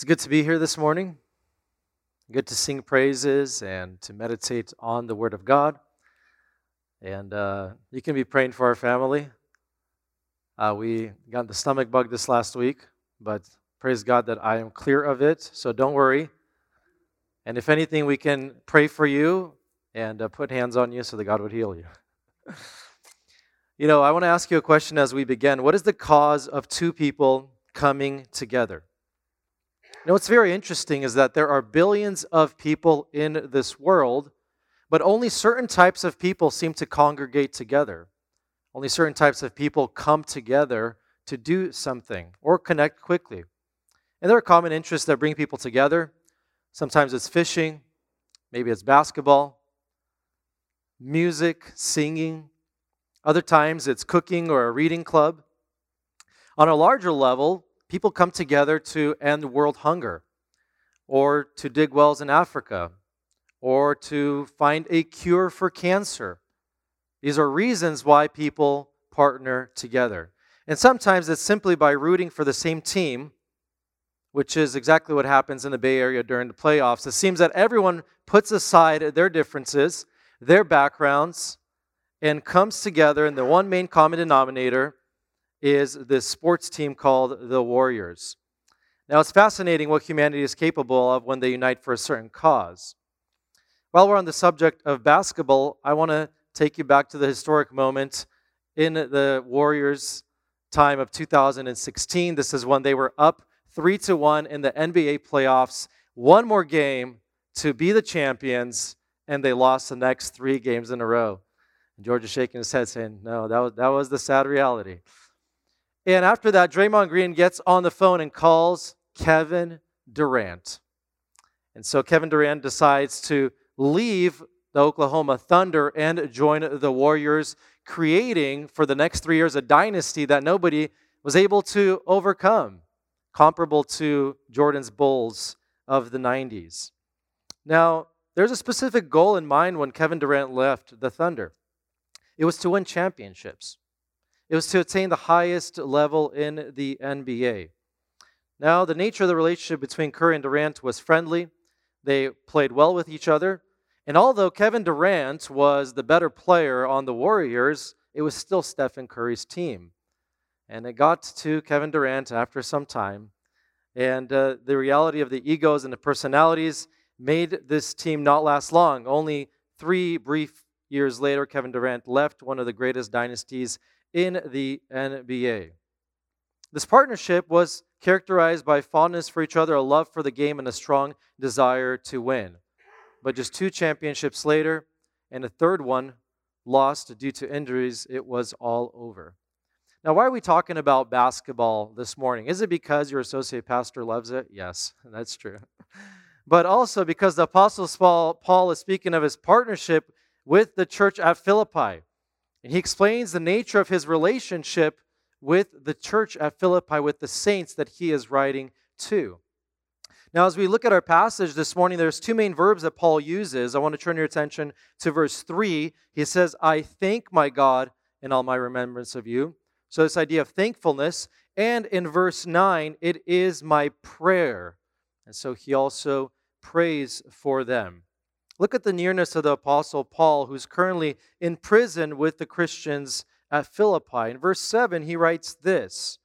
It's good to be here this morning. Good to sing praises and to meditate on the Word of God. And uh, you can be praying for our family. Uh, we got the stomach bug this last week, but praise God that I am clear of it. So don't worry. And if anything, we can pray for you and uh, put hands on you so that God would heal you. you know, I want to ask you a question as we begin. What is the cause of two people coming together? Know, what's very interesting is that there are billions of people in this world, but only certain types of people seem to congregate together. Only certain types of people come together to do something or connect quickly. And there are common interests that bring people together. Sometimes it's fishing, maybe it's basketball, music, singing. Other times it's cooking or a reading club. On a larger level, people come together to end world hunger, or to dig wells in Africa, or to find a cure for cancer. These are reasons why people partner together. And sometimes it's simply by rooting for the same team, which is exactly what happens in the Bay Area during the playoffs. It seems that everyone puts aside their differences, their backgrounds, and comes together in the one main common denominator is this sports team called the Warriors. Now, it's fascinating what humanity is capable of when they unite for a certain cause. While we're on the subject of basketball, I want to take you back to the historic moment in the Warriors' time of 2016. This is when they were up 3 to 1 in the NBA playoffs, one more game to be the champions, and they lost the next three games in a row. George is shaking his head, saying, No, that was, that was the sad reality. And after that, Draymond Green gets on the phone and calls Kevin Durant. And so Kevin Durant decides to leave the Oklahoma Thunder and join the Warriors, creating for the next three years a dynasty that nobody was able to overcome, comparable to Jordan's Bulls of the 90s. Now, there's a specific goal in mind when Kevin Durant left the Thunder it was to win championships. It was to attain the highest level in the NBA. Now, the nature of the relationship between Curry and Durant was friendly. They played well with each other. And although Kevin Durant was the better player on the Warriors, it was still Stephen Curry's team. And it got to Kevin Durant after some time. And uh, the reality of the egos and the personalities made this team not last long. Only three brief years later, Kevin Durant left one of the greatest dynasties in the NBA. This partnership was characterized by fondness for each other, a love for the game, and a strong desire to win. But just two championships later, and a third one lost due to injuries, it was all over. Now, why are we talking about basketball this morning? Is it because your associate pastor loves it? Yes, that's true. But also because the Apostle Paul is speaking of his partnership with the church at Philippi. And he explains the nature of his relationship with the church at Philippi, with the saints that he is writing to. Now, as we look at our passage this morning, there's two main verbs that Paul uses. I want to turn your attention to verse 3. He says, I thank my God in all my remembrance of you. So, this idea of thankfulness. And in verse 9, it is my prayer. And so he also prays for them. Look at the nearness of the Apostle Paul, who's currently in prison with the Christians at Philippi. In verse 7, he writes this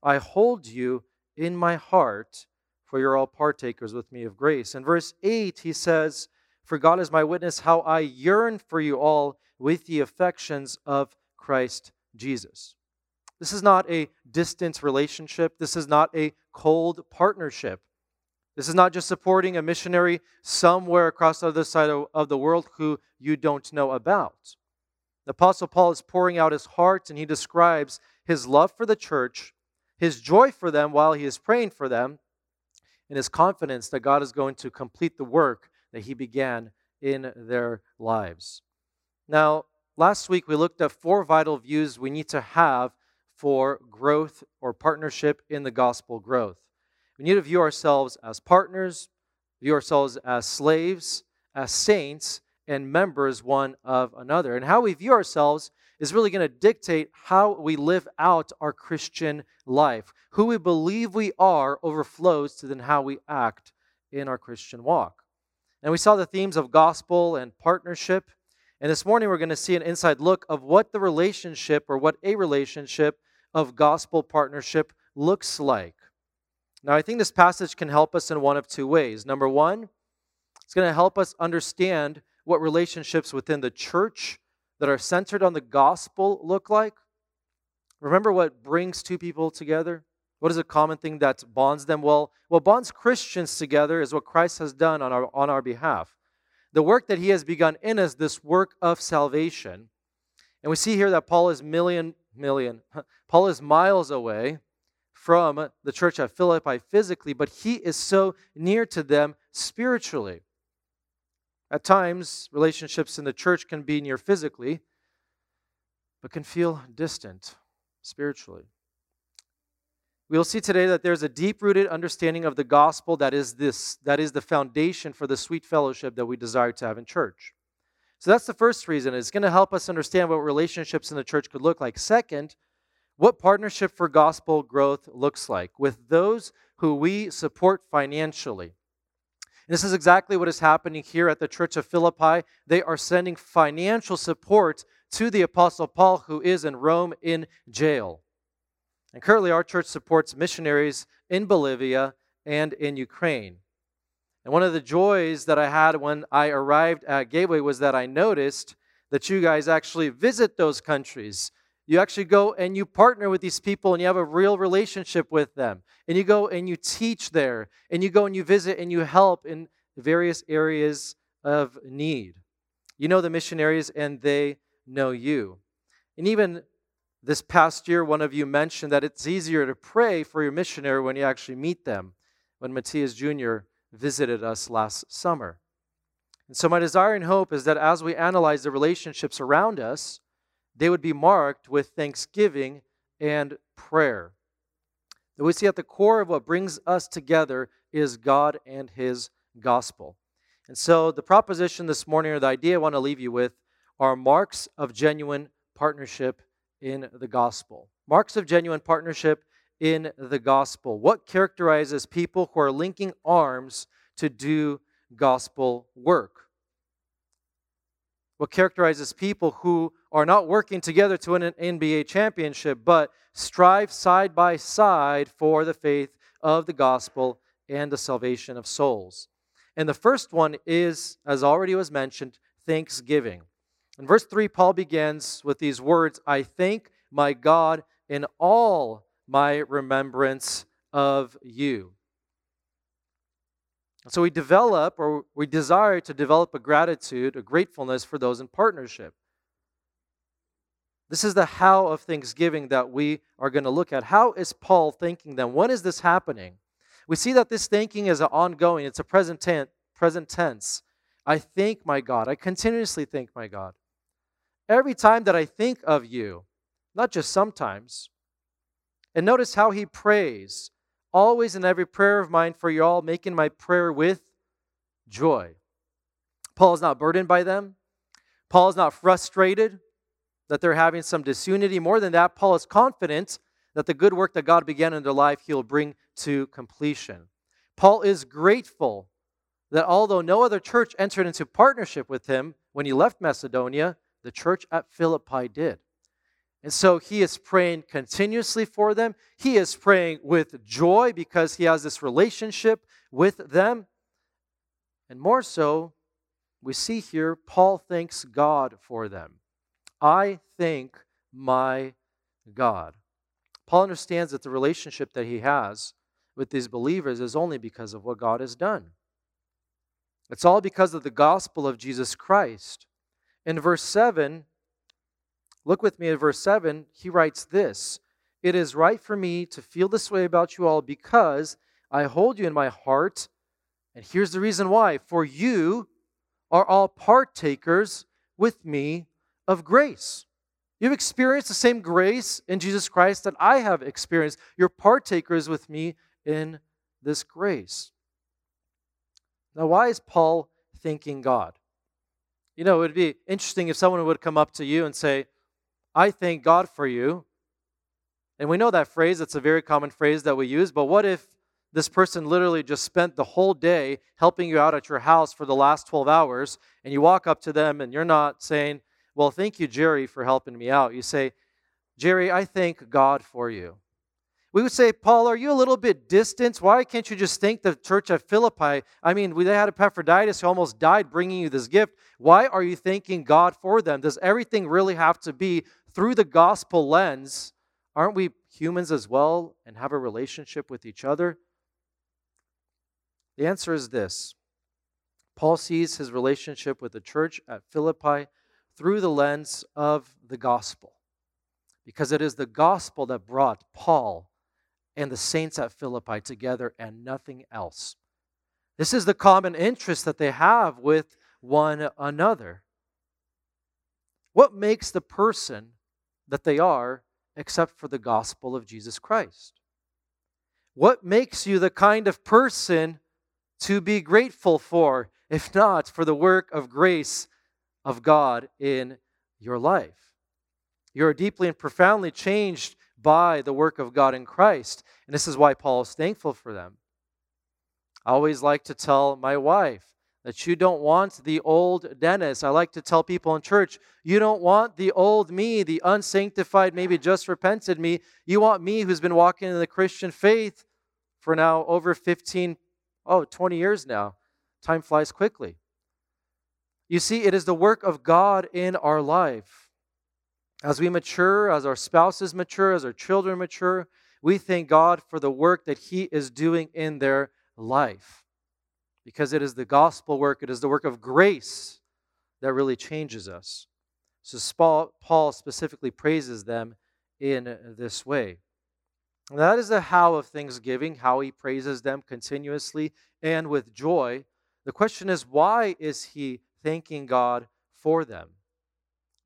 I hold you in my heart, for you're all partakers with me of grace. In verse 8, he says, For God is my witness, how I yearn for you all with the affections of Christ Jesus. This is not a distant relationship. This is not a cold partnership. This is not just supporting a missionary somewhere across the other side of, the world who you don't know about. The Apostle Paul is pouring out his heart and he describes his love for the church, his joy for them while he is praying for them, and his confidence that God is going to complete the work that he began in their lives. Now, last week we looked at four vital views we need to have for growth or partnership in the gospel growth. We need to view ourselves as partners, view ourselves as slaves, as saints, and members one of another. And how we view ourselves is really going to dictate how we live out our Christian life. Who we believe we are overflows to then how we act in our Christian walk. And we saw the themes of gospel and partnership. And this morning we're going to see an inside look of what the relationship or what a relationship of gospel partnership looks like. Now, I think this passage can help us in one of two ways. Number one, it's going to help us understand what relationships within the church that are centered on the gospel look like. Remember what brings two people together? What is a common thing that bonds them? Well, what bonds Christians together is what Christ has done on our, on our behalf. The work that he has begun in us, this work of salvation. And we see here that Paul is million, million, Paul is miles away from the church at Philippi physically, but he is so near to them spiritually. At times, relationships in the church can be near physically, but can feel distant spiritually. We will see today that there's a deep-rooted understanding of the gospel that is this that is the foundation for the sweet fellowship that we desire to have in church. So that's the first reason. It's going to help us understand what relationships in the church could look like. Second, what partnership for gospel growth looks like with those who we support financially. This is exactly what is happening here at the Church of Philippi. They are sending financial support to the Apostle Paul, who is in Rome in jail. And currently, our church supports missionaries in Bolivia and in Ukraine. And one of the joys that I had when I arrived at Gateway was that I noticed that you guys actually visit those countries. You actually go and you partner with these people and you have a real relationship with them. And you go and you teach there. And you go and you visit and you help in various areas of need. You know the missionaries and they know you. And even this past year, one of you mentioned that it's easier to pray for your missionary when you actually meet them, when Matthias Jr. visited us last summer. And so, my desire and hope is that as we analyze the relationships around us, they would be marked with thanksgiving and prayer. We see at the core of what brings us together is God and His gospel. And so, the proposition this morning, or the idea I want to leave you with, are marks of genuine partnership in the gospel. Marks of genuine partnership in the gospel. What characterizes people who are linking arms to do gospel work? What characterizes people who are not working together to win an NBA championship, but strive side by side for the faith of the gospel and the salvation of souls? And the first one is, as already was mentioned, thanksgiving. In verse 3, Paul begins with these words I thank my God in all my remembrance of you. So we develop, or we desire to develop a gratitude, a gratefulness for those in partnership. This is the how of thanksgiving that we are going to look at. How is Paul thanking them? When is this happening? We see that this thanking is ongoing, it's a present, present tense. I thank my God. I continuously thank my God. Every time that I think of you, not just sometimes. And notice how he prays, always in every prayer of mine for you all, making my prayer with joy. Paul is not burdened by them. Paul is not frustrated that they're having some disunity. More than that, Paul is confident that the good work that God began in their life, he'll bring to completion. Paul is grateful that although no other church entered into partnership with him when he left Macedonia, the church at Philippi did. And so he is praying continuously for them. He is praying with joy because he has this relationship with them. And more so, we see here Paul thanks God for them. I thank my God. Paul understands that the relationship that he has with these believers is only because of what God has done. It's all because of the gospel of Jesus Christ. In verse 7, look with me at verse 7, he writes this It is right for me to feel this way about you all because I hold you in my heart. And here's the reason why for you are all partakers with me of grace. You've experienced the same grace in Jesus Christ that I have experienced. You're partakers with me in this grace. Now, why is Paul thanking God? You know, it would be interesting if someone would come up to you and say, I thank God for you. And we know that phrase, it's a very common phrase that we use, but what if this person literally just spent the whole day helping you out at your house for the last 12 hours, and you walk up to them and you're not saying, Well, thank you, Jerry, for helping me out. You say, Jerry, I thank God for you. We would say, Paul, are you a little bit distant? Why can't you just thank the church at Philippi? I mean, they had Epaphroditus who almost died bringing you this gift. Why are you thanking God for them? Does everything really have to be through the gospel lens? Aren't we humans as well and have a relationship with each other? The answer is this Paul sees his relationship with the church at Philippi through the lens of the gospel, because it is the gospel that brought Paul and the saints at Philippi together and nothing else. This is the common interest that they have with one another. What makes the person that they are except for the gospel of Jesus Christ? What makes you the kind of person to be grateful for, if not for the work of grace of God in your life? You're deeply and profoundly changed by the work of God in Christ. And this is why Paul is thankful for them. I always like to tell my wife that you don't want the old Dennis. I like to tell people in church, you don't want the old me, the unsanctified, maybe just repented me. You want me who's been walking in the Christian faith for now over 15, oh, 20 years now. Time flies quickly. You see, it is the work of God in our life. As we mature, as our spouses mature, as our children mature, we thank God for the work that He is doing in their life. Because it is the gospel work, it is the work of grace that really changes us. So Paul specifically praises them in this way. That is the how of thanksgiving, how he praises them continuously and with joy. The question is, why is he thanking God for them?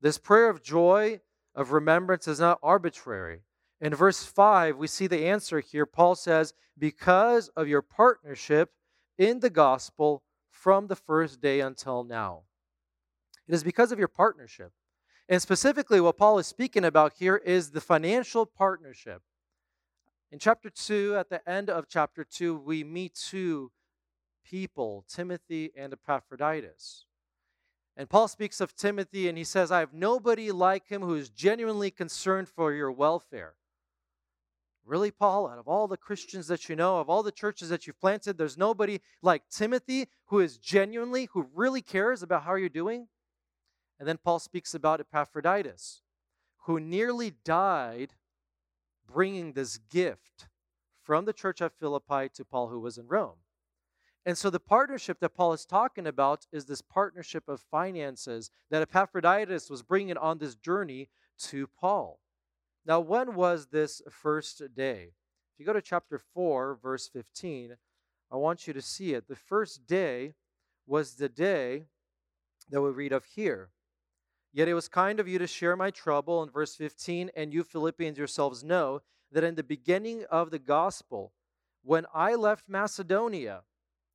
This prayer of joy of remembrance is not arbitrary. In verse 5, we see the answer here. Paul says, Because of your partnership in the gospel from the first day until now. It is because of your partnership. And specifically, what Paul is speaking about here is the financial partnership. In chapter 2, at the end of chapter 2, we meet two people, Timothy and Epaphroditus. And Paul speaks of Timothy and he says, I have nobody like him who is genuinely concerned for your welfare. Really, Paul, out of all the Christians that you know, of all the churches that you've planted, there's nobody like Timothy who is genuinely, who really cares about how you're doing? And then Paul speaks about Epaphroditus, who nearly died bringing this gift from the church at Philippi to Paul, who was in Rome. And so the partnership that Paul is talking about is this partnership of finances that Epaphroditus was bringing on this journey to Paul. Now, when was this first day? If you go to chapter 4, verse 15, I want you to see it. The first day was the day that we read of here. Yet it was kind of you to share my trouble in verse 15, and you Philippians yourselves know that in the beginning of the gospel, when I left Macedonia,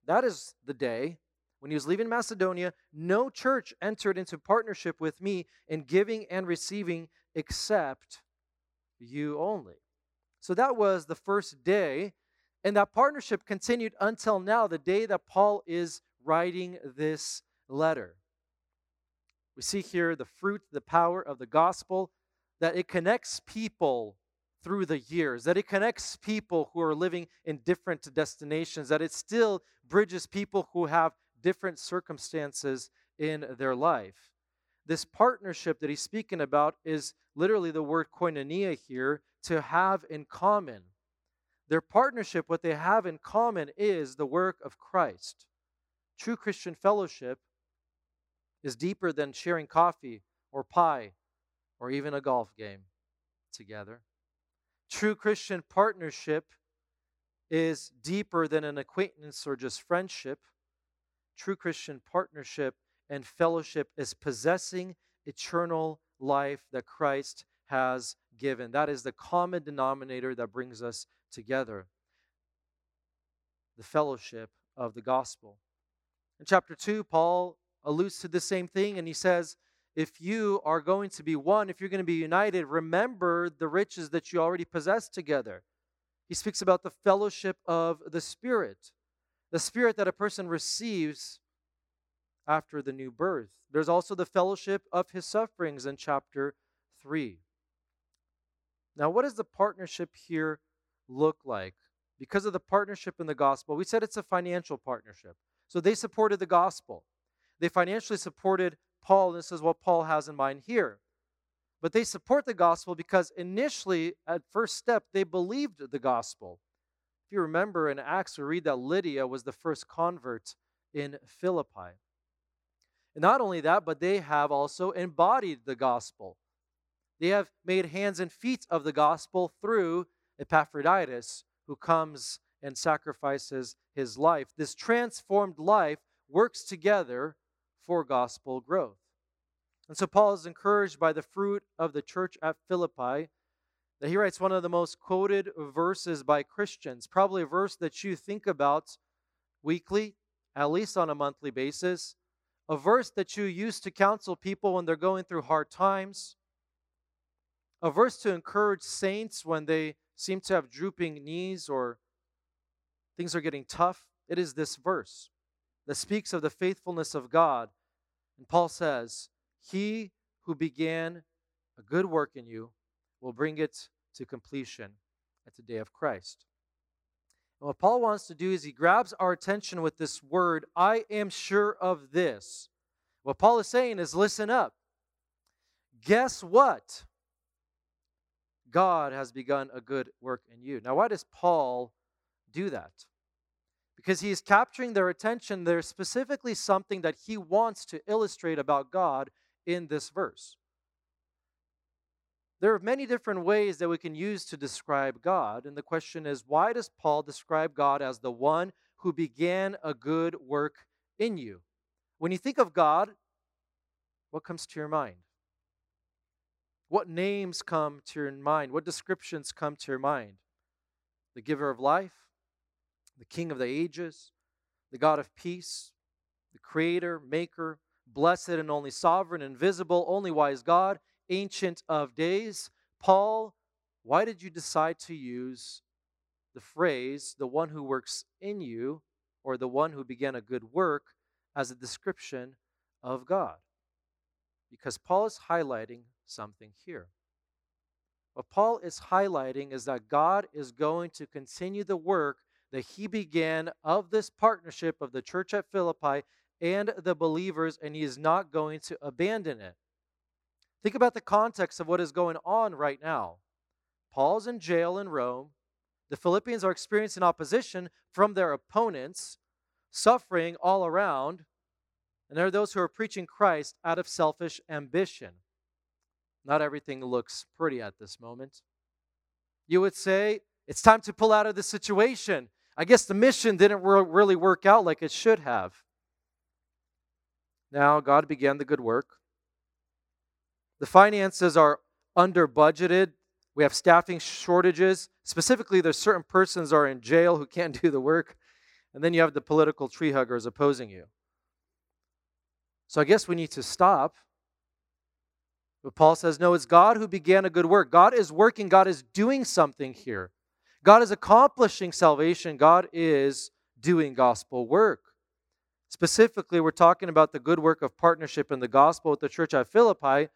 that is the day when he was leaving Macedonia, no church entered into partnership with me in giving and receiving except you only. So that was the first day, and that partnership continued until now, the day that Paul is writing this letter. We see here the fruit, the power of the gospel, that it connects people through the years, that it connects people who are living in different destinations, that it still bridges people who have different circumstances in their life. This partnership that he's speaking about is literally the word koinonia here, to have in common. Their partnership, what they have in common, is the work of Christ. True Christian fellowship is deeper than sharing coffee or pie or even a golf game together. True Christian partnership is deeper than an acquaintance or just friendship. True Christian partnership and fellowship is possessing eternal life that Christ has given. That is the common denominator that brings us together the fellowship of the gospel. In chapter 2, Paul alludes to the same thing and he says, if you are going to be one, if you're going to be united, remember the riches that you already possess together. He speaks about the fellowship of the Spirit, the Spirit that a person receives after the new birth. There's also the fellowship of his sufferings in chapter 3. Now, what does the partnership here look like? Because of the partnership in the gospel, we said it's a financial partnership. So they supported the gospel. They financially supported Paul, and this is what Paul has in mind here. But they support the gospel because initially, at first step, they believed the gospel. If you remember in Acts, we read that Lydia was the first convert in Philippi. And not only that, but they have also embodied the gospel. They have made hands and feet of the gospel through Epaphroditus, who comes and sacrifices his life. This transformed life works together for gospel growth. And so Paul is encouraged by the fruit of the church at Philippi that he writes one of the most quoted verses by Christians, probably a verse that you think about weekly, at least on a monthly basis, a verse that you use to counsel people when they're going through hard times, a verse to encourage saints when they seem to have drooping knees or things are getting tough. It is this verse that speaks of the faithfulness of God. And Paul says, He who began a good work in you will bring it to completion at the day of Christ. And what Paul wants to do is he grabs our attention with this word, I am sure of this. What Paul is saying is listen up. Guess what? God has begun a good work in you. Now, why does Paul do that? because he is capturing their attention. There's specifically something that he wants to illustrate about God in this verse. There are many different ways that we can use to describe God, and the question is why does Paul describe God as the one who began a good work in you? When you think of God, what comes to your mind? What names come to your mind? What descriptions come to your mind? The giver of life, the King of the ages, the God of peace, the Creator, Maker, blessed and only sovereign, invisible, only wise God, ancient of days. Paul, why did you decide to use the phrase, the one who works in you, or the one who began a good work, as a description of God? Because Paul is highlighting something here. What Paul is highlighting is that God is going to continue the work that he began of this partnership of the church at Philippi and the believers, and he is not going to abandon it. Think about the context of what is going on right now. Paul's in jail in Rome. The Philippians are experiencing opposition from their opponents, suffering all around. And there are those who are preaching Christ out of selfish ambition. Not everything looks pretty at this moment. You would say, it's time to pull out of the situation. I guess the mission didn't really work out like it should have. Now, God began the good work. The finances are under budgeted. We have staffing shortages. Specifically, there's certain persons are in jail who can't do the work. And then you have the political tree huggers opposing you. So I guess we need to stop. But Paul says, no, it's God who began a good work. God is working, God is doing something here. God is accomplishing salvation, God is doing gospel work. Specifically, we're talking about the good work of partnership in the gospel with the church at Philippi,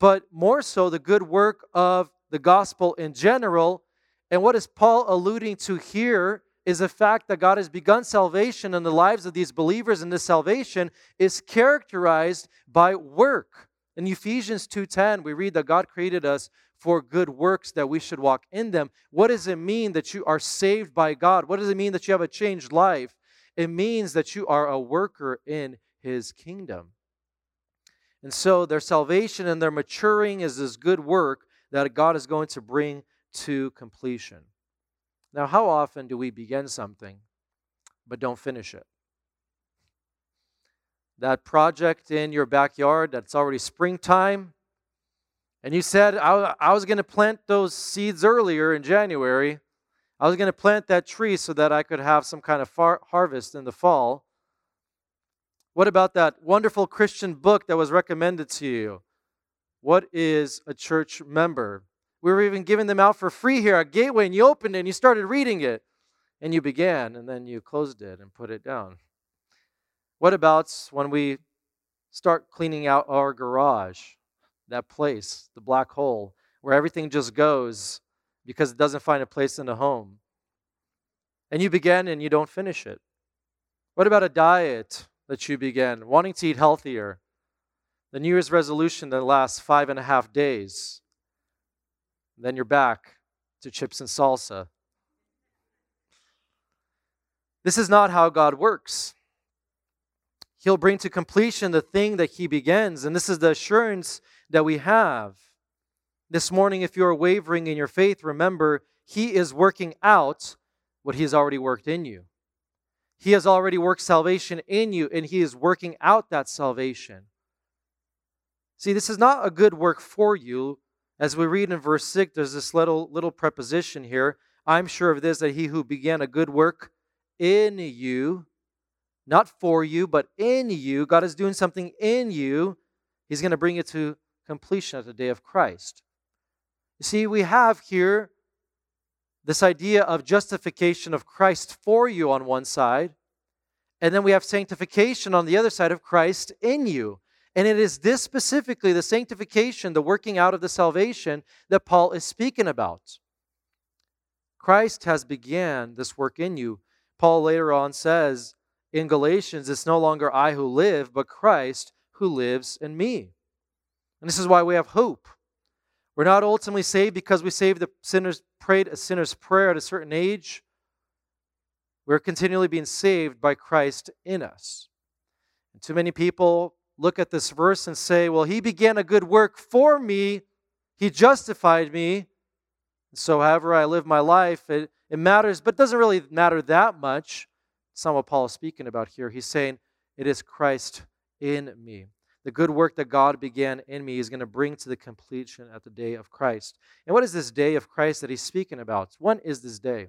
but more so the good work of the gospel in general. And what is Paul alluding to here is the fact that God has begun salvation in the lives of these believers, and this salvation is characterized by work. In Ephesians 2:10, we read that God created us for good works that we should walk in them. What does it mean that you are saved by God? What does it mean that you have a changed life? It means that you are a worker in his kingdom. And so their salvation and their maturing is this good work that God is going to bring to completion. Now, how often do we begin something but don't finish it? That project in your backyard that's already springtime, and you said, I, I was going to plant those seeds earlier in January. I was going to plant that tree so that I could have some kind of far- harvest in the fall. What about that wonderful Christian book that was recommended to you? What is a church member? We were even giving them out for free here at Gateway, and you opened it and you started reading it, and you began, and then you closed it and put it down. What about when we start cleaning out our garage, that place, the black hole, where everything just goes because it doesn't find a place in the home? And you begin and you don't finish it. What about a diet that you begin, wanting to eat healthier? The New Year's resolution that lasts five and a half days. Then you're back to chips and salsa. This is not how God works. He'll bring to completion the thing that He begins, and this is the assurance that we have. This morning, if you are wavering in your faith, remember He is working out what He has already worked in you. He has already worked salvation in you, and He is working out that salvation. See, this is not a good work for you. As we read in verse 6, there's this little, little preposition here. I'm sure of this, that he who began a good work in you, not for you, but in you, God is doing something in you. He's going to bring it to completion at the day of Christ. You see, we have here this idea of justification of Christ for you on one side, and then we have sanctification on the other side of Christ in you. And it is this specifically, the sanctification, the working out of the salvation, that Paul is speaking about. Christ has began this work in you. Paul later on says in Galatians, it's no longer I who live, but Christ who lives in me. And this is why we have hope. We're not ultimately saved because we saved the sinners, prayed a sinner's prayer at a certain age. We're continually being saved by Christ in us. And too many people look at this verse and say, well, he began a good work for me, he justified me. So, however I live my life, it, it matters, but it doesn't really matter that much. That's not what Paul is speaking about here. He's saying, it is Christ in me. The good work that God began in me is going to bring to the completion at the day of Christ. And what is this day of Christ that he's speaking about? When is this day?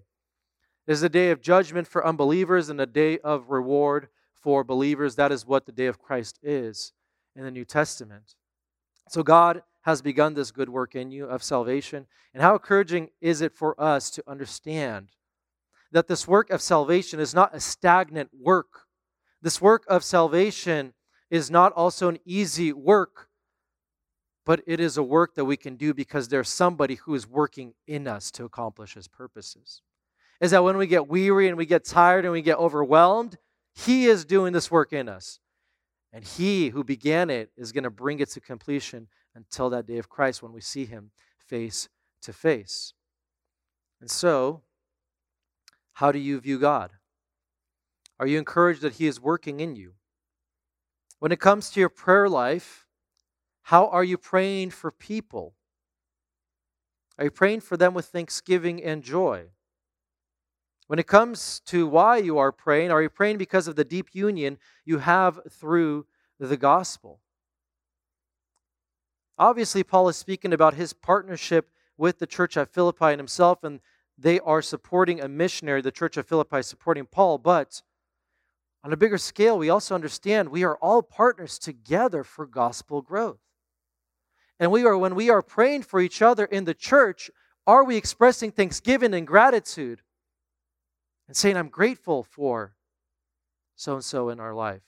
It is a day of judgment for unbelievers and a day of reward for believers. That is what the day of Christ is in the New Testament. So God has begun this good work in you of salvation. And how encouraging is it for us to understand that this work of salvation is not a stagnant work? This work of salvation is not also an easy work, but it is a work that we can do because there's somebody who is working in us to accomplish his purposes. Is that when we get weary and we get tired and we get overwhelmed, he is doing this work in us. And He who began it is going to bring it to completion until that day of Christ when we see Him face to face. And so, how do you view God? Are you encouraged that He is working in you? When it comes to your prayer life, how are you praying for people? Are you praying for them with thanksgiving and joy? When it comes to why you are praying, are you praying because of the deep union you have through the gospel? Obviously, Paul is speaking about his partnership with the church at Philippi and himself, and they are supporting a missionary, the church of Philippi supporting Paul. But on a bigger scale, we also understand we are all partners together for gospel growth. And we are, when we are praying for each other in the church, are we expressing thanksgiving and gratitude? and saying, I'm grateful for so and so in our life.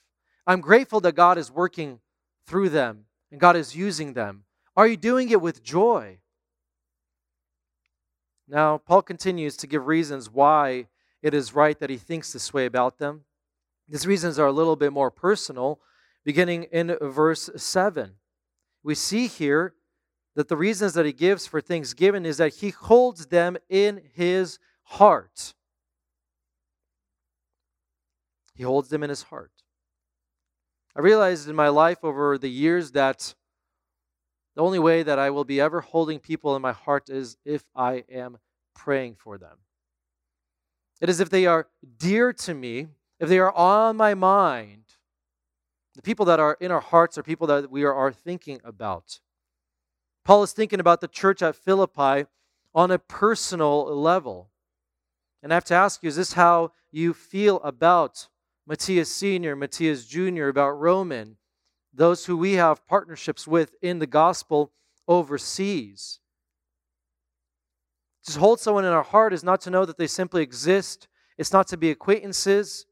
I'm grateful that God is working through them and God is using them. Are you doing it with joy? Now, Paul continues to give reasons why it is right that he thinks this way about them. These reasons are a little bit more personal, beginning in verse 7. We see here that the reasons that he gives for things given is that he holds them in his heart. He holds them in his heart. I realized in my life over the years that the only way that I will be ever holding people in my heart is if I am praying for them. It is if they are dear to me, if they are on my mind. The people that are in our hearts are people that we are, are thinking about. Paul is thinking about the church at Philippi on a personal level. And I have to ask you, is this how you feel about Matthias Sr., Matthias Jr., about Roman, those who we have partnerships with in the gospel overseas. To hold someone in our heart is not to know that they simply exist, it's not to be acquaintances,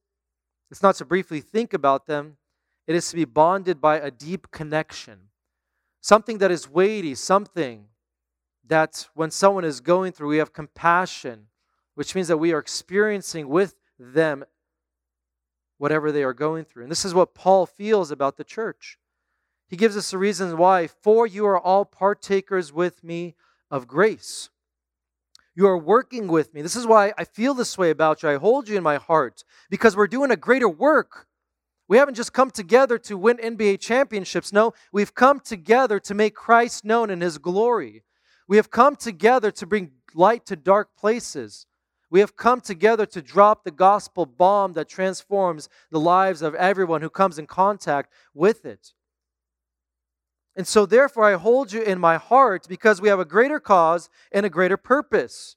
it's not to briefly think about them, it is to be bonded by a deep connection. Something that is weighty, something that when someone is going through, we have compassion, which means that we are experiencing with them whatever they are going through. And this is what Paul feels about the church. He gives us the reasons why. For you are all partakers with me of grace. You are working with me. This is why I feel this way about you. I hold you in my heart because we're doing a greater work. We haven't just come together to win NBA championships. No, we've come together to make Christ known in his glory. We have come together to bring light to dark places. We have come together to drop the gospel bomb that transforms the lives of everyone who comes in contact with it. And so, therefore, I hold you in my heart because we have a greater cause and a greater purpose.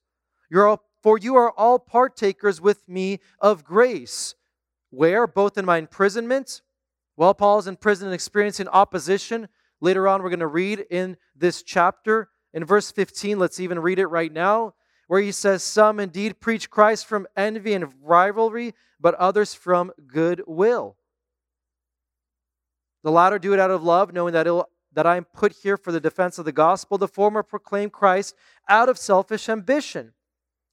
You're all, for you are all partakers with me of grace. Where? Both in my imprisonment. While Paul is in prison and experiencing opposition. Later on, we're going to read in this chapter. In verse 15, let's even read it right now, where he says, Some indeed preach Christ from envy and rivalry, but others from goodwill. The latter do it out of love, knowing that it'll that I am put here for the defense of the gospel. The former proclaim Christ out of selfish ambition,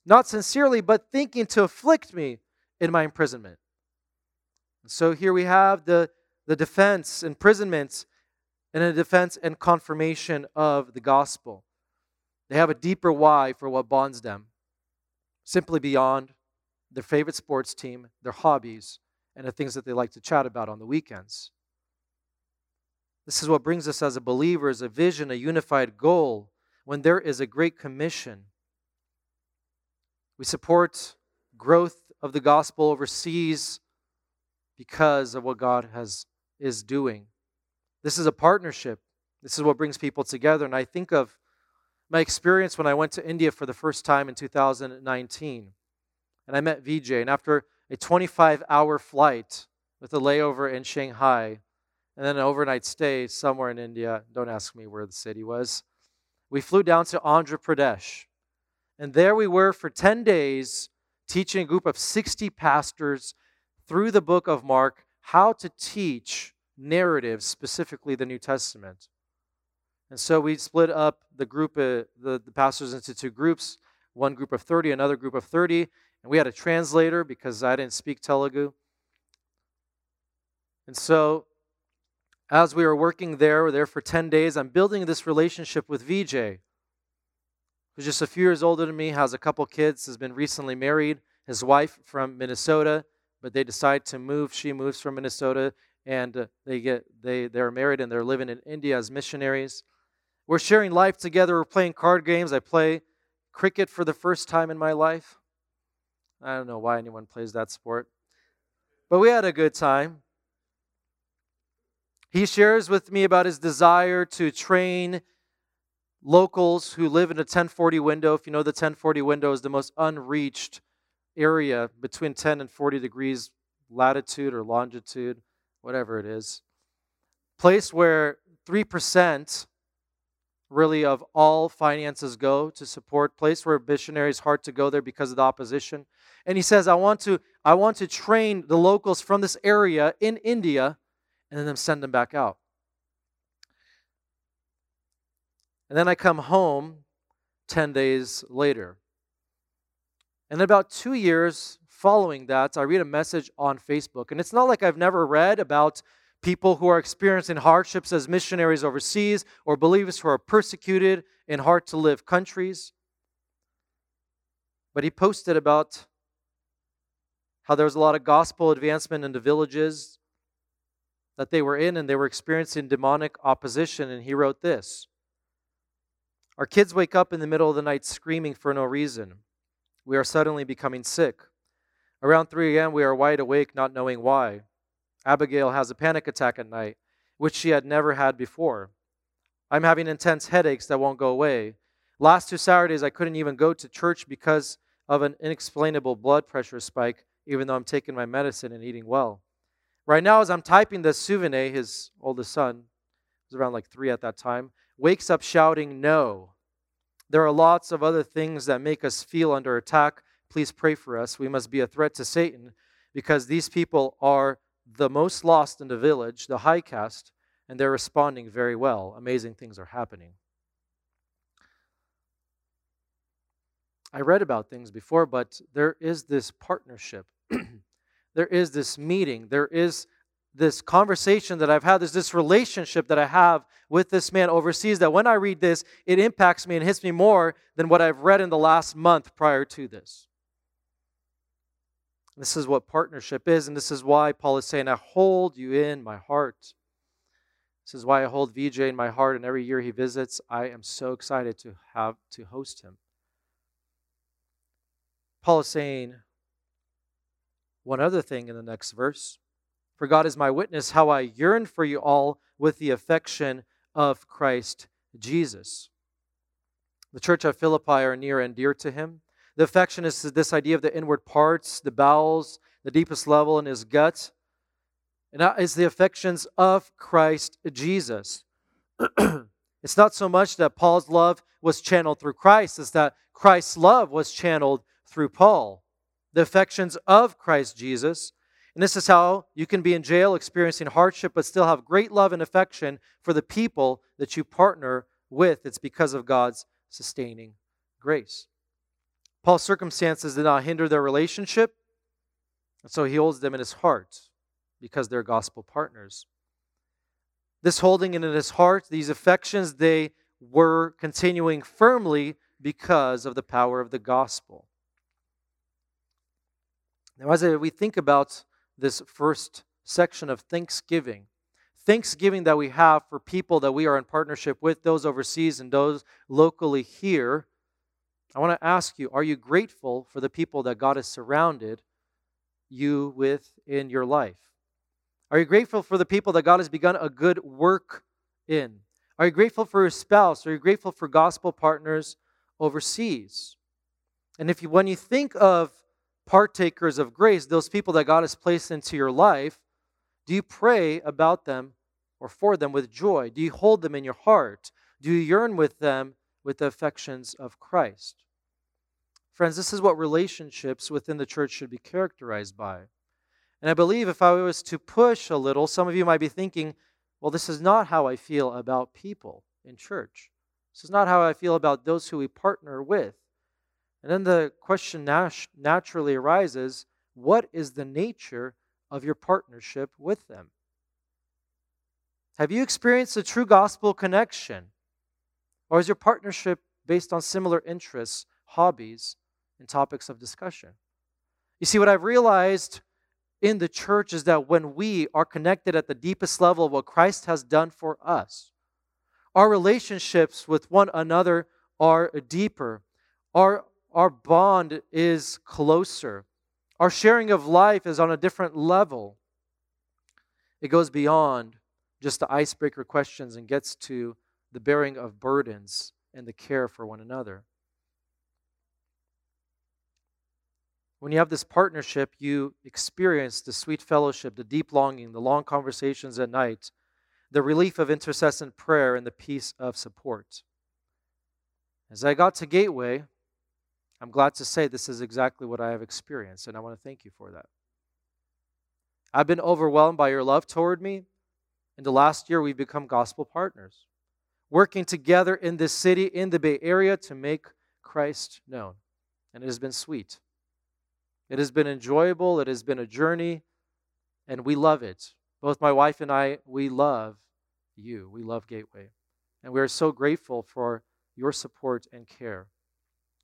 not sincerely, but thinking to afflict me in my imprisonment. And so here we have the, the defense, imprisonment, and a defense and confirmation of the gospel. They have a deeper why for what bonds them, simply beyond their favorite sports team, their hobbies, and the things that they like to chat about on the weekends. This is what brings us as a believer is a vision, a unified goal. When there is a great commission, we support growth of the gospel overseas because of what God has is doing. This is a partnership. This is what brings people together. And I think of my experience when I went to India for the first time in 2019. And I met VJ. And after a 25 hour flight with a layover in Shanghai, and then an overnight stay somewhere in India. Don't ask me where the city was. We flew down to Andhra Pradesh. And there we were for 10 days teaching a group of 60 pastors through the book of Mark how to teach narratives, specifically the New Testament. And so we split up the group, uh, the, the pastors into two groups one group of 30, another group of 30. And we had a translator because I didn't speak Telugu. And so as we were working there, we were there for 10 days, I'm building this relationship with VJ, who's just a few years older than me, has a couple kids, has been recently married, his wife from Minnesota, but they decide to move. She moves from Minnesota, and uh, they get they they're married and they're living in India as missionaries. We're sharing life together. We're playing card games. I play cricket for the first time in my life. I don't know why anyone plays that sport, but we had a good time. He shares with me about his desire to train locals who live in a 1040 window. If you know the 1040 window is the most unreached area between 10 and 40 degrees latitude or longitude, whatever it is. Place where 3% really of all finances go to support place where missionaries hard to go there because of the opposition and he says i want to i want to train the locals from this area in india and then send them back out. And then I come home 10 days later. And then about two years following that, I read a message on Facebook. And it's not like I've never read about people who are experiencing hardships as missionaries overseas or believers who are persecuted in hard to live countries. But he posted about how there was a lot of gospel advancement in the villages that they were in and they were experiencing demonic opposition. And he wrote this Our kids wake up in the middle of the night screaming for no reason. We are suddenly becoming sick. Around 3 a.m., we are wide awake, not knowing why. Abigail has a panic attack at night, which she had never had before. I'm having intense headaches that won't go away. Last two Saturdays, I couldn't even go to church because of an inexplainable blood pressure spike even though I'm taking my medicine and eating well. Right now, as I'm typing this, Souvene, his oldest son, was around like three at that time, wakes up shouting, No. There are lots of other things that make us feel under attack. Please pray for us. We must be a threat to Satan because these people are the most lost in the village, the high caste, and they're responding very well. Amazing things are happening. I read about things before, but there is this partnership. There is this meeting. There is this conversation that I've had. There's this relationship that I have with this man overseas that when I read this, it impacts me and hits me more than what I've read in the last month prior to this. This is what partnership is, and this is why Paul is saying, I hold you in my heart. This is why I hold VJ in my heart, and every year he visits, I am so excited to have to host him. Paul is saying one other thing in the next verse For God is my witness, how I yearn for you all with the affection of Christ Jesus. The church at Philippi are near and dear to him. The affection is this idea of the inward parts, the bowels, the deepest level in his gut. And that is the affections of Christ Jesus. it's not so much that Paul's love was channeled through Christ, it's that Christ's love was channeled through Paul. The affections of Christ Jesus. And this is how you can be in jail experiencing hardship, but still have great love and affection for the people that you partner with. It's because of God's sustaining grace. Paul's circumstances did not hinder their relationship, and so he holds them in his heart because they're gospel partners. This holding in his heart, these affections, they were continuing firmly because of the power of the gospel. Now, as we think about this first section of Thanksgiving, Thanksgiving that we have for people that we are in partnership with, those overseas and those locally here, I want to ask you are you grateful for the people that God has surrounded you with in your life? Are you grateful for the people that God has begun a good work in? Are you grateful for your spouse? Are you grateful for gospel partners overseas? And if you, when you think of partakers of grace, those people that God has placed into your life, do you pray about them or for them with joy? Do you hold them in your heart? Do you yearn with them with the affections of Christ. Friends, this is what relationships within the church should be characterized by. And I believe if I was to push a little, some of you might be thinking, well, this is not how I feel about people in church. This is not how I feel about those who we partner with. And then the question nat- naturally arises what is the nature of your partnership with them? Have you experienced a true gospel connection? Or is your partnership based on similar interests, hobbies, and topics of discussion? You see, what I've realized in the church is that when we are connected at the deepest level of what Christ has done for us, our relationships with one another are deeper. Our, our bond is closer. Our sharing of life is on a different level. It goes beyond just the icebreaker questions and gets to the bearing of burdens, and the care for one another. When you have this partnership, you experience the sweet fellowship, the deep longing, the long conversations at night, the relief of intercession prayer, and the peace of support. As I got to Gateway, I'm glad to say this is exactly what I have experienced, and I want to thank you for that. I've been overwhelmed by your love toward me. In the last year, we've become gospel partners working together in this city, in the Bay Area, to make Christ known. And it has been sweet. It has been enjoyable. It has been a journey, and we love it. Both my wife and I, we love you. We love Gateway. And we are so grateful for your support and care.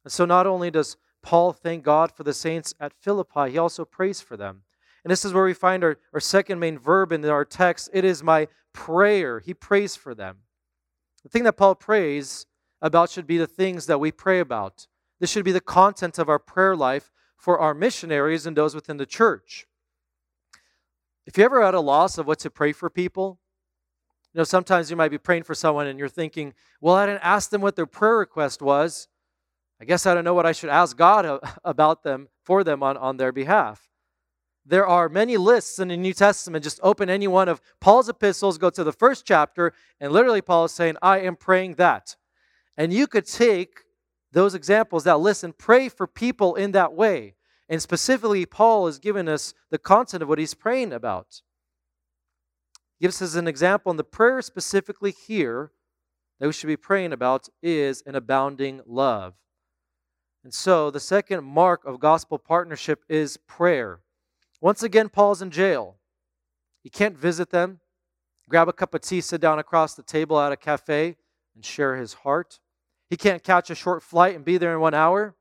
And so, not only does Paul thank God for the saints at Philippi, he also prays for them. And this is where we find our, our second main verb in our text. It is my prayer. He prays for them. The thing that Paul prays about should be the things that we pray about. This should be the content of our prayer life for our missionaries and those within the church. If you ever had a loss of what to pray for people, you know, sometimes you might be praying for someone and you're thinking, well, I didn't ask them what their prayer request was. I guess I don't know what I should ask God about them, for them on, on their behalf. There are many lists in the New Testament. Just open any one of Paul's epistles, go to the first chapter, and literally Paul is saying, I am praying that. And you could take those examples, that list, and pray for people in that way. And specifically, Paul has given us the content of what he's praying about. He gives us an example, and the prayer specifically here that we should be praying about is an abounding love. And so, the second mark of gospel partnership is prayer. Once again, Paul's in jail. He can't visit them, grab a cup of tea, sit down across the table at a cafe, and share his heart. He can't catch a short flight and be there in one hour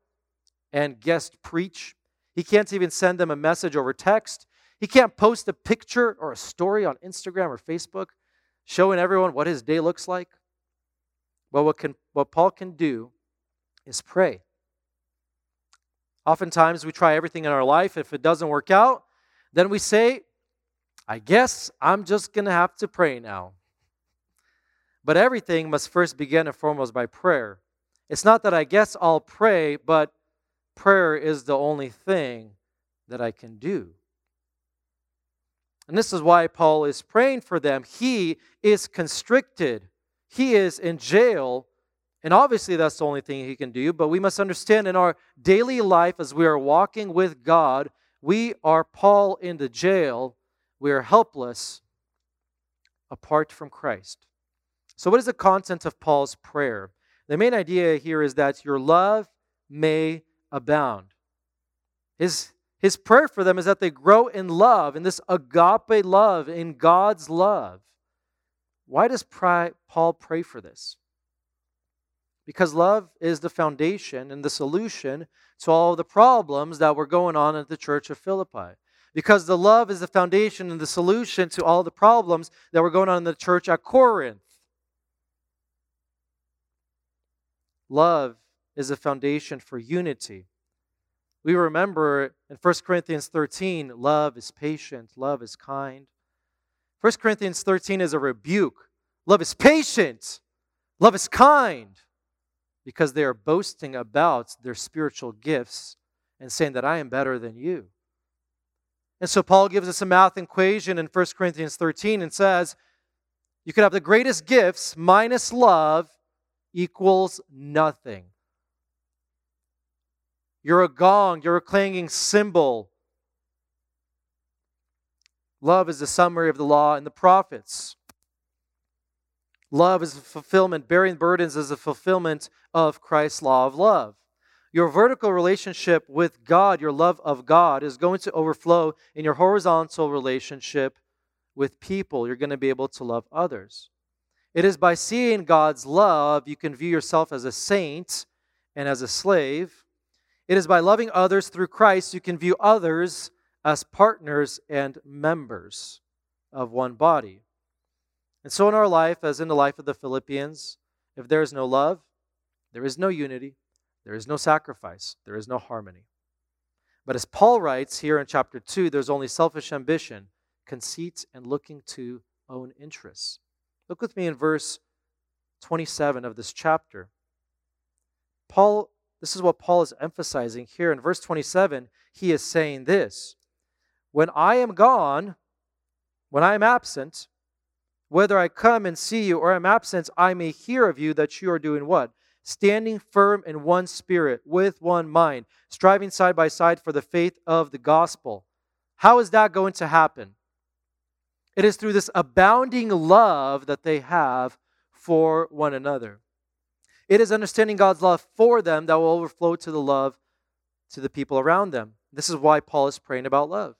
and guest preach. He can't even send them a message over text. He can't post a picture or a story on Instagram or Facebook showing everyone what his day looks like. Well, what, can, what Paul can do is pray. Oftentimes, we try everything in our life. If it doesn't work out, then we say, I guess I'm just going to have to pray now. But everything must first begin and foremost by prayer. It's not that I guess I'll pray, but prayer is the only thing that I can do. And this is why Paul is praying for them. He is constricted, he is in jail. And obviously, that's the only thing he can do. But we must understand in our daily life, as we are walking with God, we are Paul in the jail. We are helpless apart from Christ. So, what is the content of Paul's prayer? The main idea here is that your love may abound. His, his prayer for them is that they grow in love, in this agape love, in God's love. Why does Paul pray for this? Because love is the foundation and the solution to all the problems that were going on at the church of Philippi. Because the love is the foundation and the solution to all the problems that were going on in the church at Corinth. Love is a foundation for unity. We remember in 1 Corinthians 13, love is patient, love is kind. 1 Corinthians 13 is a rebuke. Love is patient, love is kind, because they are boasting about their spiritual gifts and saying that I am better than you. And so Paul gives us a math equation in 1 Corinthians 13 and says, You could have the greatest gifts minus love, equals nothing. You're a gong, you're a clanging cymbal. Love is the summary of the law and the prophets. Love is a fulfillment, bearing burdens is a fulfillment of Christ's law of love. Your vertical relationship with God, your love of God, is going to overflow in your horizontal relationship with people. You're going to be able to love others. It is by seeing God's love you can view yourself as a saint and as a slave. It is by loving others through Christ you can view others as partners and members of one body. And so, in our life, as in the life of the Philippians, if there is no love, there is no unity, there is no sacrifice, there is no harmony. But as Paul writes here in chapter 2, there's only selfish ambition, conceit, and looking to own interests. Look with me in verse 27 of this chapter. Paul, this is what Paul is emphasizing here. In verse 27, he is saying this When I am gone, when I am absent, whether I come and see you or am absent, I may hear of you that you are doing what? Standing firm in one spirit, with one mind, striving side by side for the faith of the gospel. How is that going to happen? It is through this abounding love that they have for one another. It is understanding God's love for them that will overflow to the love to the people around them. This is why Paul is praying about love.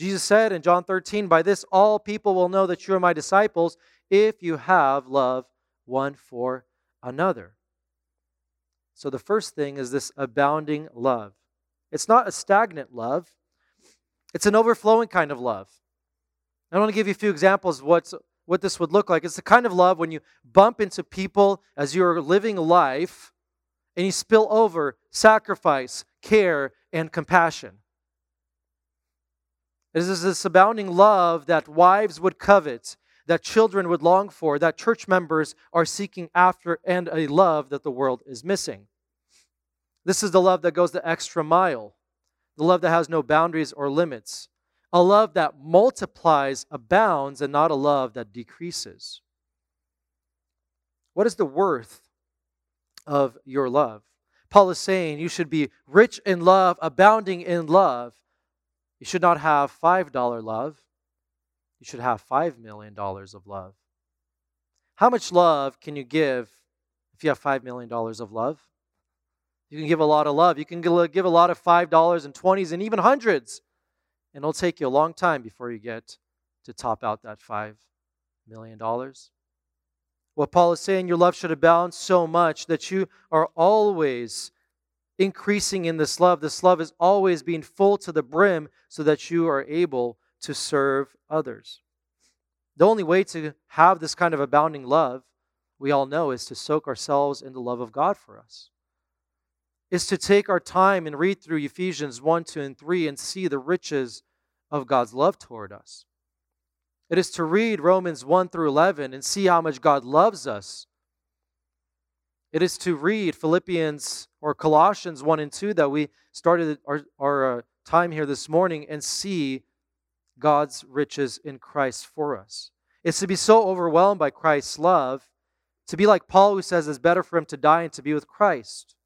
Jesus said in John 13, By this all people will know that you are my disciples if you have love one for another. So the first thing is this abounding love. It's not a stagnant love, it's an overflowing kind of love. I want to give you a few examples of what's, what this would look like. It's the kind of love when you bump into people as you're living life and you spill over sacrifice, care, and compassion. It is this abounding love that wives would covet, that children would long for, that church members are seeking after, and a love that the world is missing. This is the love that goes the extra mile, the love that has no boundaries or limits, a love that multiplies, abounds, and not a love that decreases. What is the worth of your love? Paul is saying you should be rich in love, abounding in love. You should not have $5 love. You should have $5 million of love. How much love can you give if you have $5 million of love? You can give a lot of love. You can give a lot of $5 and 20s and even hundreds. And it'll take you a long time before you get to top out that $5 million. What Paul is saying, your love should abound so much that you are always increasing in this love. This love is always being full to the brim so that you are able to serve others. The only way to have this kind of abounding love, we all know, is to soak ourselves in the love of God for us. Is to take our time and read through Ephesians 1, 2, and 3 and see the riches of God's love toward us. It is to read Romans 1 through 11 and see how much God loves us. It is to read Philippians or Colossians 1 and 2 that we started our, our uh, time here this morning and see God's riches in Christ for us. It's to be so overwhelmed by Christ's love, to be like Paul, who says it's better for him to die and to be with Christ.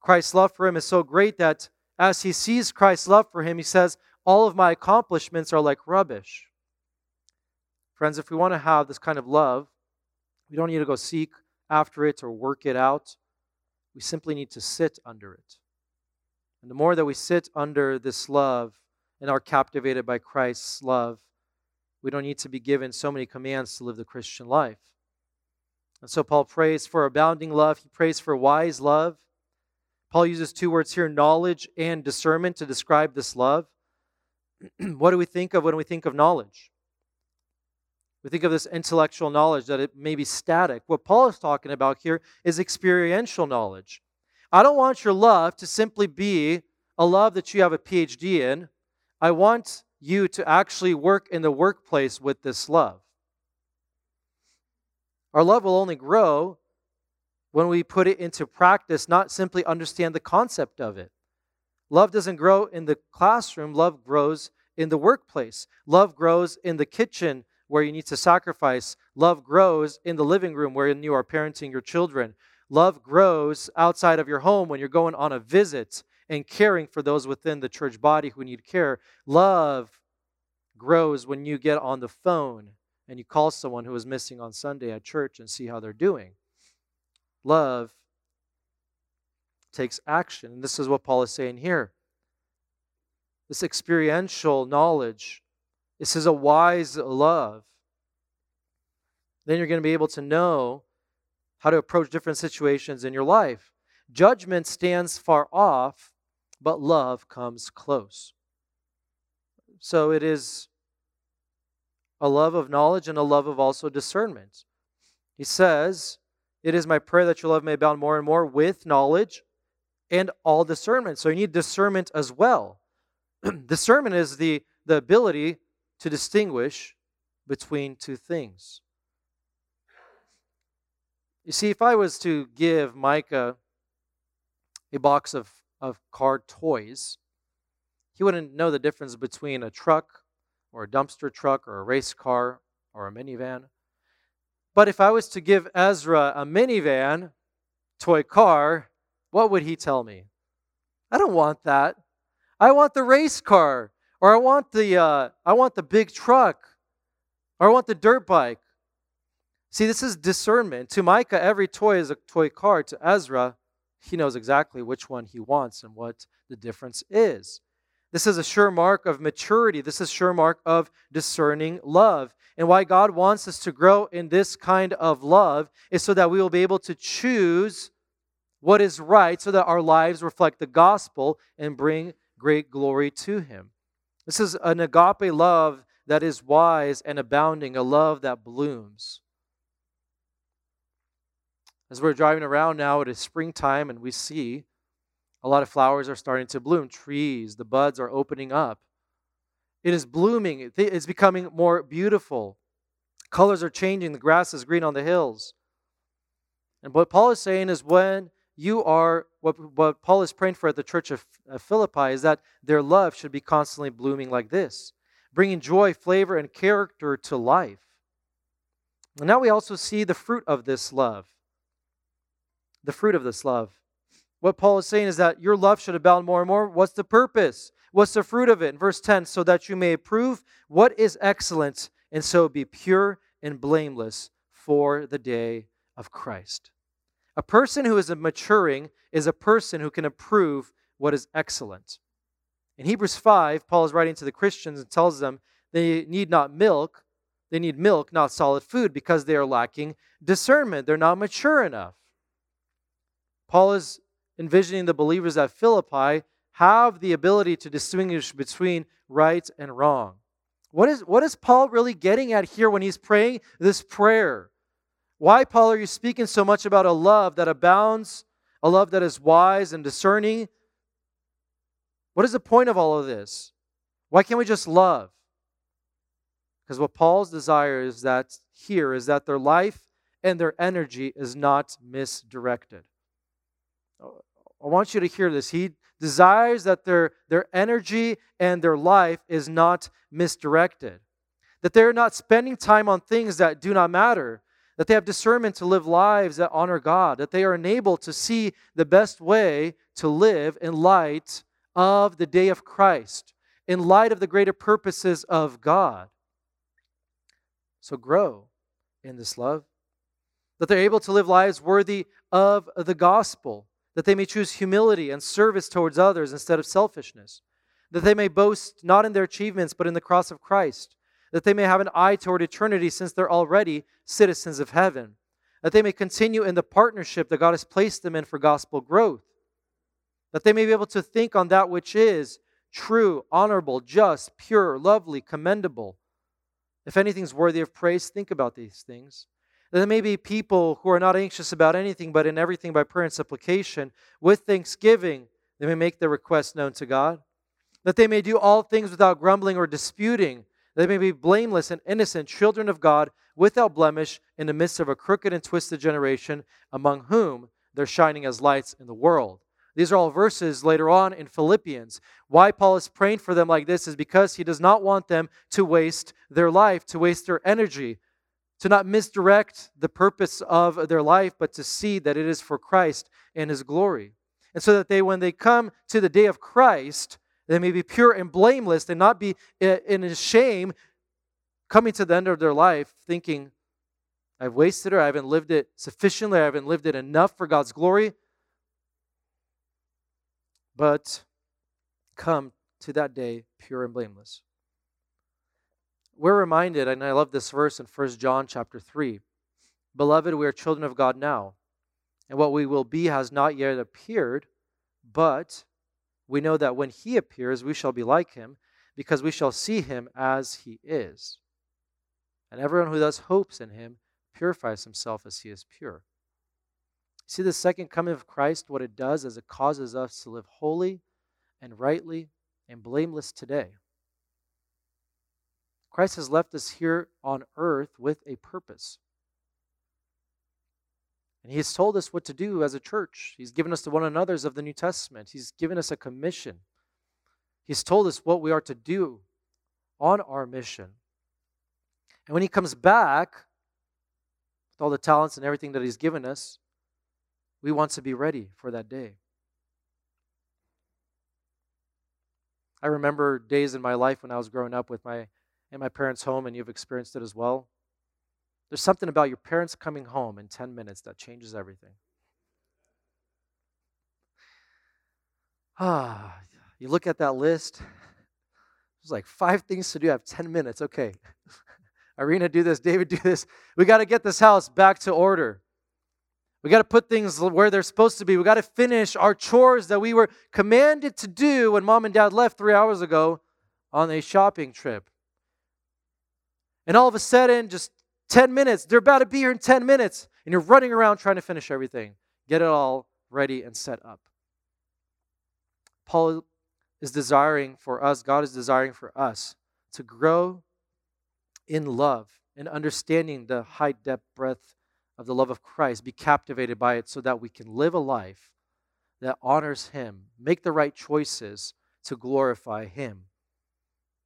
Christ's love for him is so great that as he sees Christ's love for him, he says, All of my accomplishments are like rubbish. Friends, if we want to have this kind of love, we don't need to go seek after it or work it out. We simply need to sit under it. And the more that we sit under this love and are captivated by Christ's love, we don't need to be given so many commands to live the Christian life. And so Paul prays for abounding love, he prays for wise love. Paul uses two words here knowledge and discernment to describe this love. what do we think of when we think of knowledge? We think of this intellectual knowledge that it may be static. What Paul is talking about here is experiential knowledge. I don't want your love to simply be a love that you have a PhD in. I want you to actually work in the workplace with this love. Our love will only grow when we put it into practice, not simply understand the concept of it. Love doesn't grow in the classroom, love grows in the workplace. Love grows in the kitchen where you need to sacrifice. Love grows in the living room wherein you are parenting your children. Love grows outside of your home when you're going on a visit and caring for those within the church body who need care. Love grows when you get on the phone and you call someone who is missing on Sunday at church and see how they're doing. Love takes action. And this is what Paul is saying here. This experiential knowledge this is a wise love. Then you're going to be able to know how to approach different situations in your life. Judgment stands far off, but love comes close. So it is a love of knowledge and a love of also discernment. He says, It is my prayer that your love may abound more and more with knowledge and all discernment. So you need discernment as well. discernment is the, the ability to distinguish between two things. You see, if I was to give Micah a box of, of car toys, he wouldn't know the difference between a truck or a dumpster truck or a race car or a minivan. But if I was to give Ezra a minivan, toy car, what would he tell me? I don't want that. I want the race car. Or I want the uh, I want the big truck. Or I want the dirt bike. See, this is discernment. To Micah, every toy is a toy car. To Ezra, he knows exactly which one he wants and what the difference is. This is a sure mark of maturity. This is a sure mark of discerning love. And why God wants us to grow in this kind of love is so that we will be able to choose what is right so that our lives reflect the gospel and bring great glory to Him. This is an agape love that is wise and abounding, a love that blooms. As we're driving around now, it is springtime and we see a lot of flowers are starting to bloom. Trees, the buds are opening up. It is blooming, it's becoming more beautiful. Colors are changing, the grass is green on the hills. And what Paul is saying is when you are, what, what Paul is praying for at the church of, Philippi is that their love should be constantly blooming like this, bringing joy, flavor, and character to life. And now we also see the fruit of this love. The fruit of this love. What Paul is saying is that your love should abound more and more. What's the purpose? What's the fruit of it? In verse 10, so that you may approve what is excellent and so be pure and blameless for the day of Christ. A person who is maturing is a person who can approve what is excellent. In Hebrews 5, Paul is writing to the Christians and tells them they need not milk, they need milk, not solid food, because they are lacking discernment. They're not mature enough. Paul is envisioning the believers at Philippi have the ability to distinguish between right and wrong. What is, what is Paul really getting at here when he's praying this prayer? Why, Paul, are you speaking so much about a love that abounds, a love that is wise and discerning? What is the point of all of this? Why can't we just love? Because what Paul's desire is that here is that their life and their energy is not misdirected. I want you to hear this. He desires that their, their energy and their life is not misdirected, that they're not spending time on things that do not matter, that they have discernment to live lives that honor God, that they are enabled to see the best way to live in light of the day of Christ, in light of the greater purposes of God. So grow in this love, that they're able to live lives worthy of the gospel that they may choose humility and service towards others instead of selfishness, that they may boast not in their achievements but in the cross of Christ, that they may have an eye toward eternity since they're already citizens of heaven, that they may continue in the partnership that God has placed them in for gospel growth, that they may be able to think on that which is true, honorable, just, pure, lovely, commendable. If anything's worthy of praise, think about these things. That there may be people who are not anxious about anything, but in everything by prayer and supplication, with thanksgiving, they may make their requests known to God. That they may do all things without grumbling or disputing. They may be blameless and innocent children of God, without blemish, in the midst of a crooked and twisted generation, among whom they're shining as lights in the world. These are all verses later on in Philippians. Why Paul is praying for them like this is because he does not want them to waste their life, to waste their energy, to not misdirect the purpose of their life, but to see that it is for Christ and His glory. And so that they, when they come to the day of Christ, they may be pure and blameless and not be in a shame coming to the end of their life thinking, I've wasted it, I haven't lived it sufficiently, I haven't lived it enough for God's glory. But come to that day pure and blameless we're reminded, and I love this verse in 1 John chapter 3 Beloved, we are children of God now, and what we will be has not yet appeared, but we know that when he appears, we shall be like him, because we shall see him as he is. And everyone who thus hopes in him purifies himself as he is pure. See, the second coming of Christ, what it does is it causes us to live holy and rightly and blameless today. Christ has left us here on earth with a purpose. And He has told us what to do as a church. He's given us the one another's of the New Testament. He's given us a commission. He's told us what we are to do on our mission. And when He comes back with all the talents and everything that He's given us, we want to be ready for that day. I remember days in my life when I was growing up with my in my parents' home, and you've experienced it as well. There's something about your parents coming home in 10 minutes that changes everything. Ah, you look at that list. There's like five things to do. I have 10 minutes. Okay. Irina, do this. David, do this. We got to get this house back to order. We got to put things where they're supposed to be. We got to finish our chores that we were commanded to do when mom and dad left three hours ago on a shopping trip. And all of a sudden, just 10 minutes, they're about to be here in 10 minutes, and you're running around trying to finish everything, get it all ready and set up. Paul is desiring for us, God is desiring for us to grow in love and understanding the high depth, breadth of the love of Christ, be captivated by it so that we can live a life that honors Him, make the right choices to glorify Him.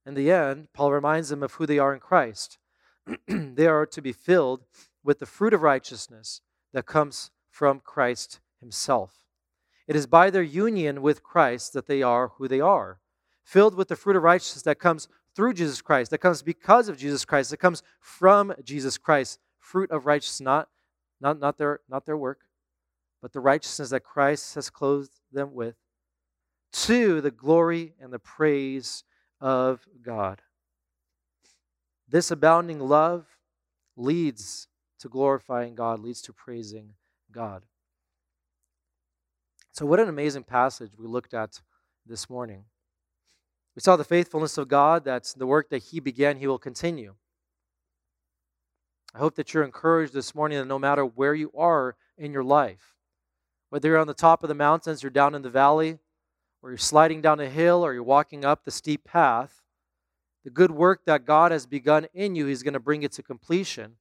In the end, Paul reminds them of who they are in Christ. they are to be filled with the fruit of righteousness that comes from Christ Himself. It is by their union with Christ that they are who they are, filled with the fruit of righteousness that comes through Jesus Christ, that comes because of Jesus Christ, that comes from Jesus Christ. Fruit of righteousness, not, not, not, their, not their work, but the righteousness that Christ has clothed them with, to the glory and the praise of God. This abounding love leads to glorifying God, leads to praising God. So, what an amazing passage we looked at this morning. We saw the faithfulness of God, that's the work that He began, He will continue. I hope that you're encouraged this morning that no matter where you are in your life, whether you're on the top of the mountains, you're down in the valley, or you're sliding down a hill, or you're walking up the steep path, the good work that God has begun in you, He's going to bring it to completion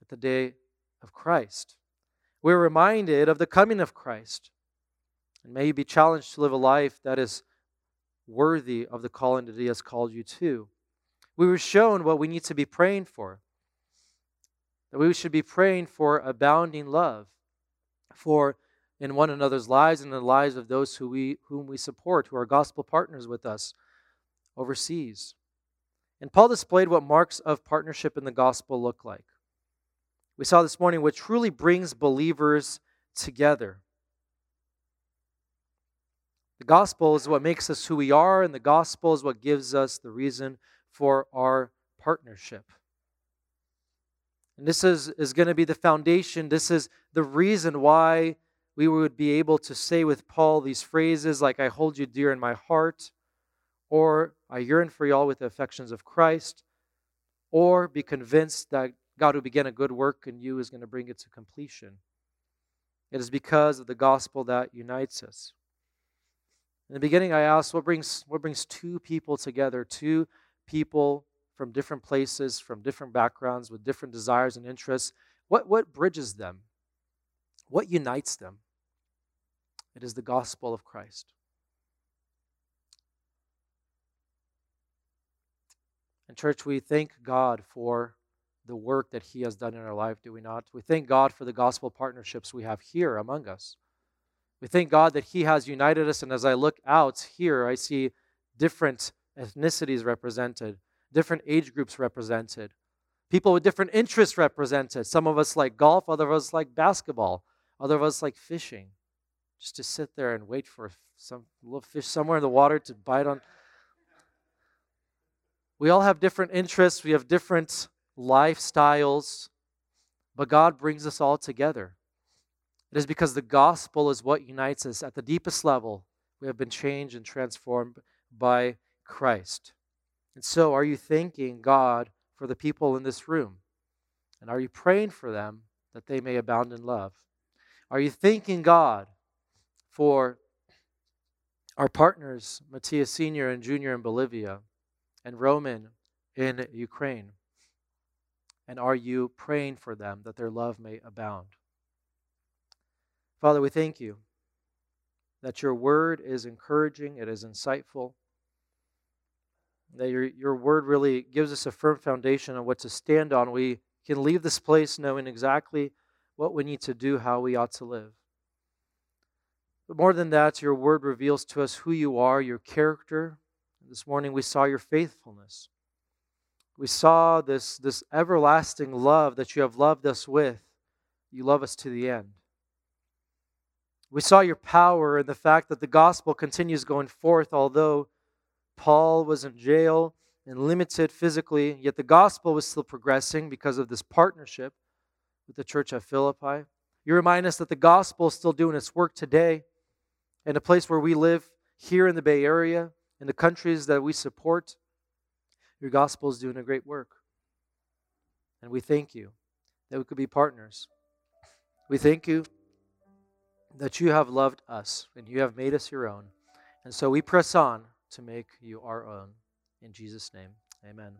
at the day of Christ. We're reminded of the coming of Christ. And may you be challenged to live a life that is worthy of the calling that He has called you to. We were shown what we need to be praying for. That we should be praying for abounding love, for in one another's lives and in the lives of those who we, whom we support, who are gospel partners with us overseas. And Paul displayed what marks of partnership in the gospel look like. We saw this morning what truly brings believers together. The gospel is what makes us who we are, and the gospel is what gives us the reason for our partnership. And this is, is going to be the foundation. This is the reason why we would be able to say with Paul these phrases like, I hold you dear in my heart, or I yearn for you all with the affections of Christ, or be convinced that God who began a good work in you is going to bring it to completion. It is because of the gospel that unites us. In the beginning, I asked what brings, what brings two people together, two people from different places, from different backgrounds, with different desires and interests. What, what bridges them? What unites them? It is the gospel of Christ. And, church, we thank God for the work that He has done in our life, do we not? We thank God for the gospel partnerships we have here among us. We thank God that He has united us. And as I look out here, I see different ethnicities represented, different age groups represented, people with different interests represented. Some of us like golf, other of us like basketball, other of us like fishing. Just to sit there and wait for some little fish somewhere in the water to bite on. We all have different interests, we have different lifestyles, but God brings us all together. It is because the gospel is what unites us. At the deepest level, we have been changed and transformed by Christ. And so, are you thanking God for the people in this room? And are you praying for them that they may abound in love? Are you thanking God for our partners, Matthias Sr. and Jr. in Bolivia and Roman in Ukraine? And are you praying for them that their love may abound? Father, we thank you that your word is encouraging, it is insightful, that your, your word really gives us a firm foundation on what to stand on. We can leave this place knowing exactly what we need to do, how we ought to live. But more than that, your word reveals to us who you are, your character. This morning we saw your faithfulness. We saw this, this everlasting love that you have loved us with. You love us to the end. We saw your power in the fact that the gospel continues going forth, although Paul was in jail and limited physically, yet the gospel was still progressing because of this partnership with the church at Philippi. You remind us that the gospel is still doing its work today in a place where we live here in the Bay Area, in the countries that we support. Your gospel is doing a great work. And we thank you that we could be partners. We thank you that you have loved us and you have made us your own. And so we press on to make you our own. In Jesus' name, amen.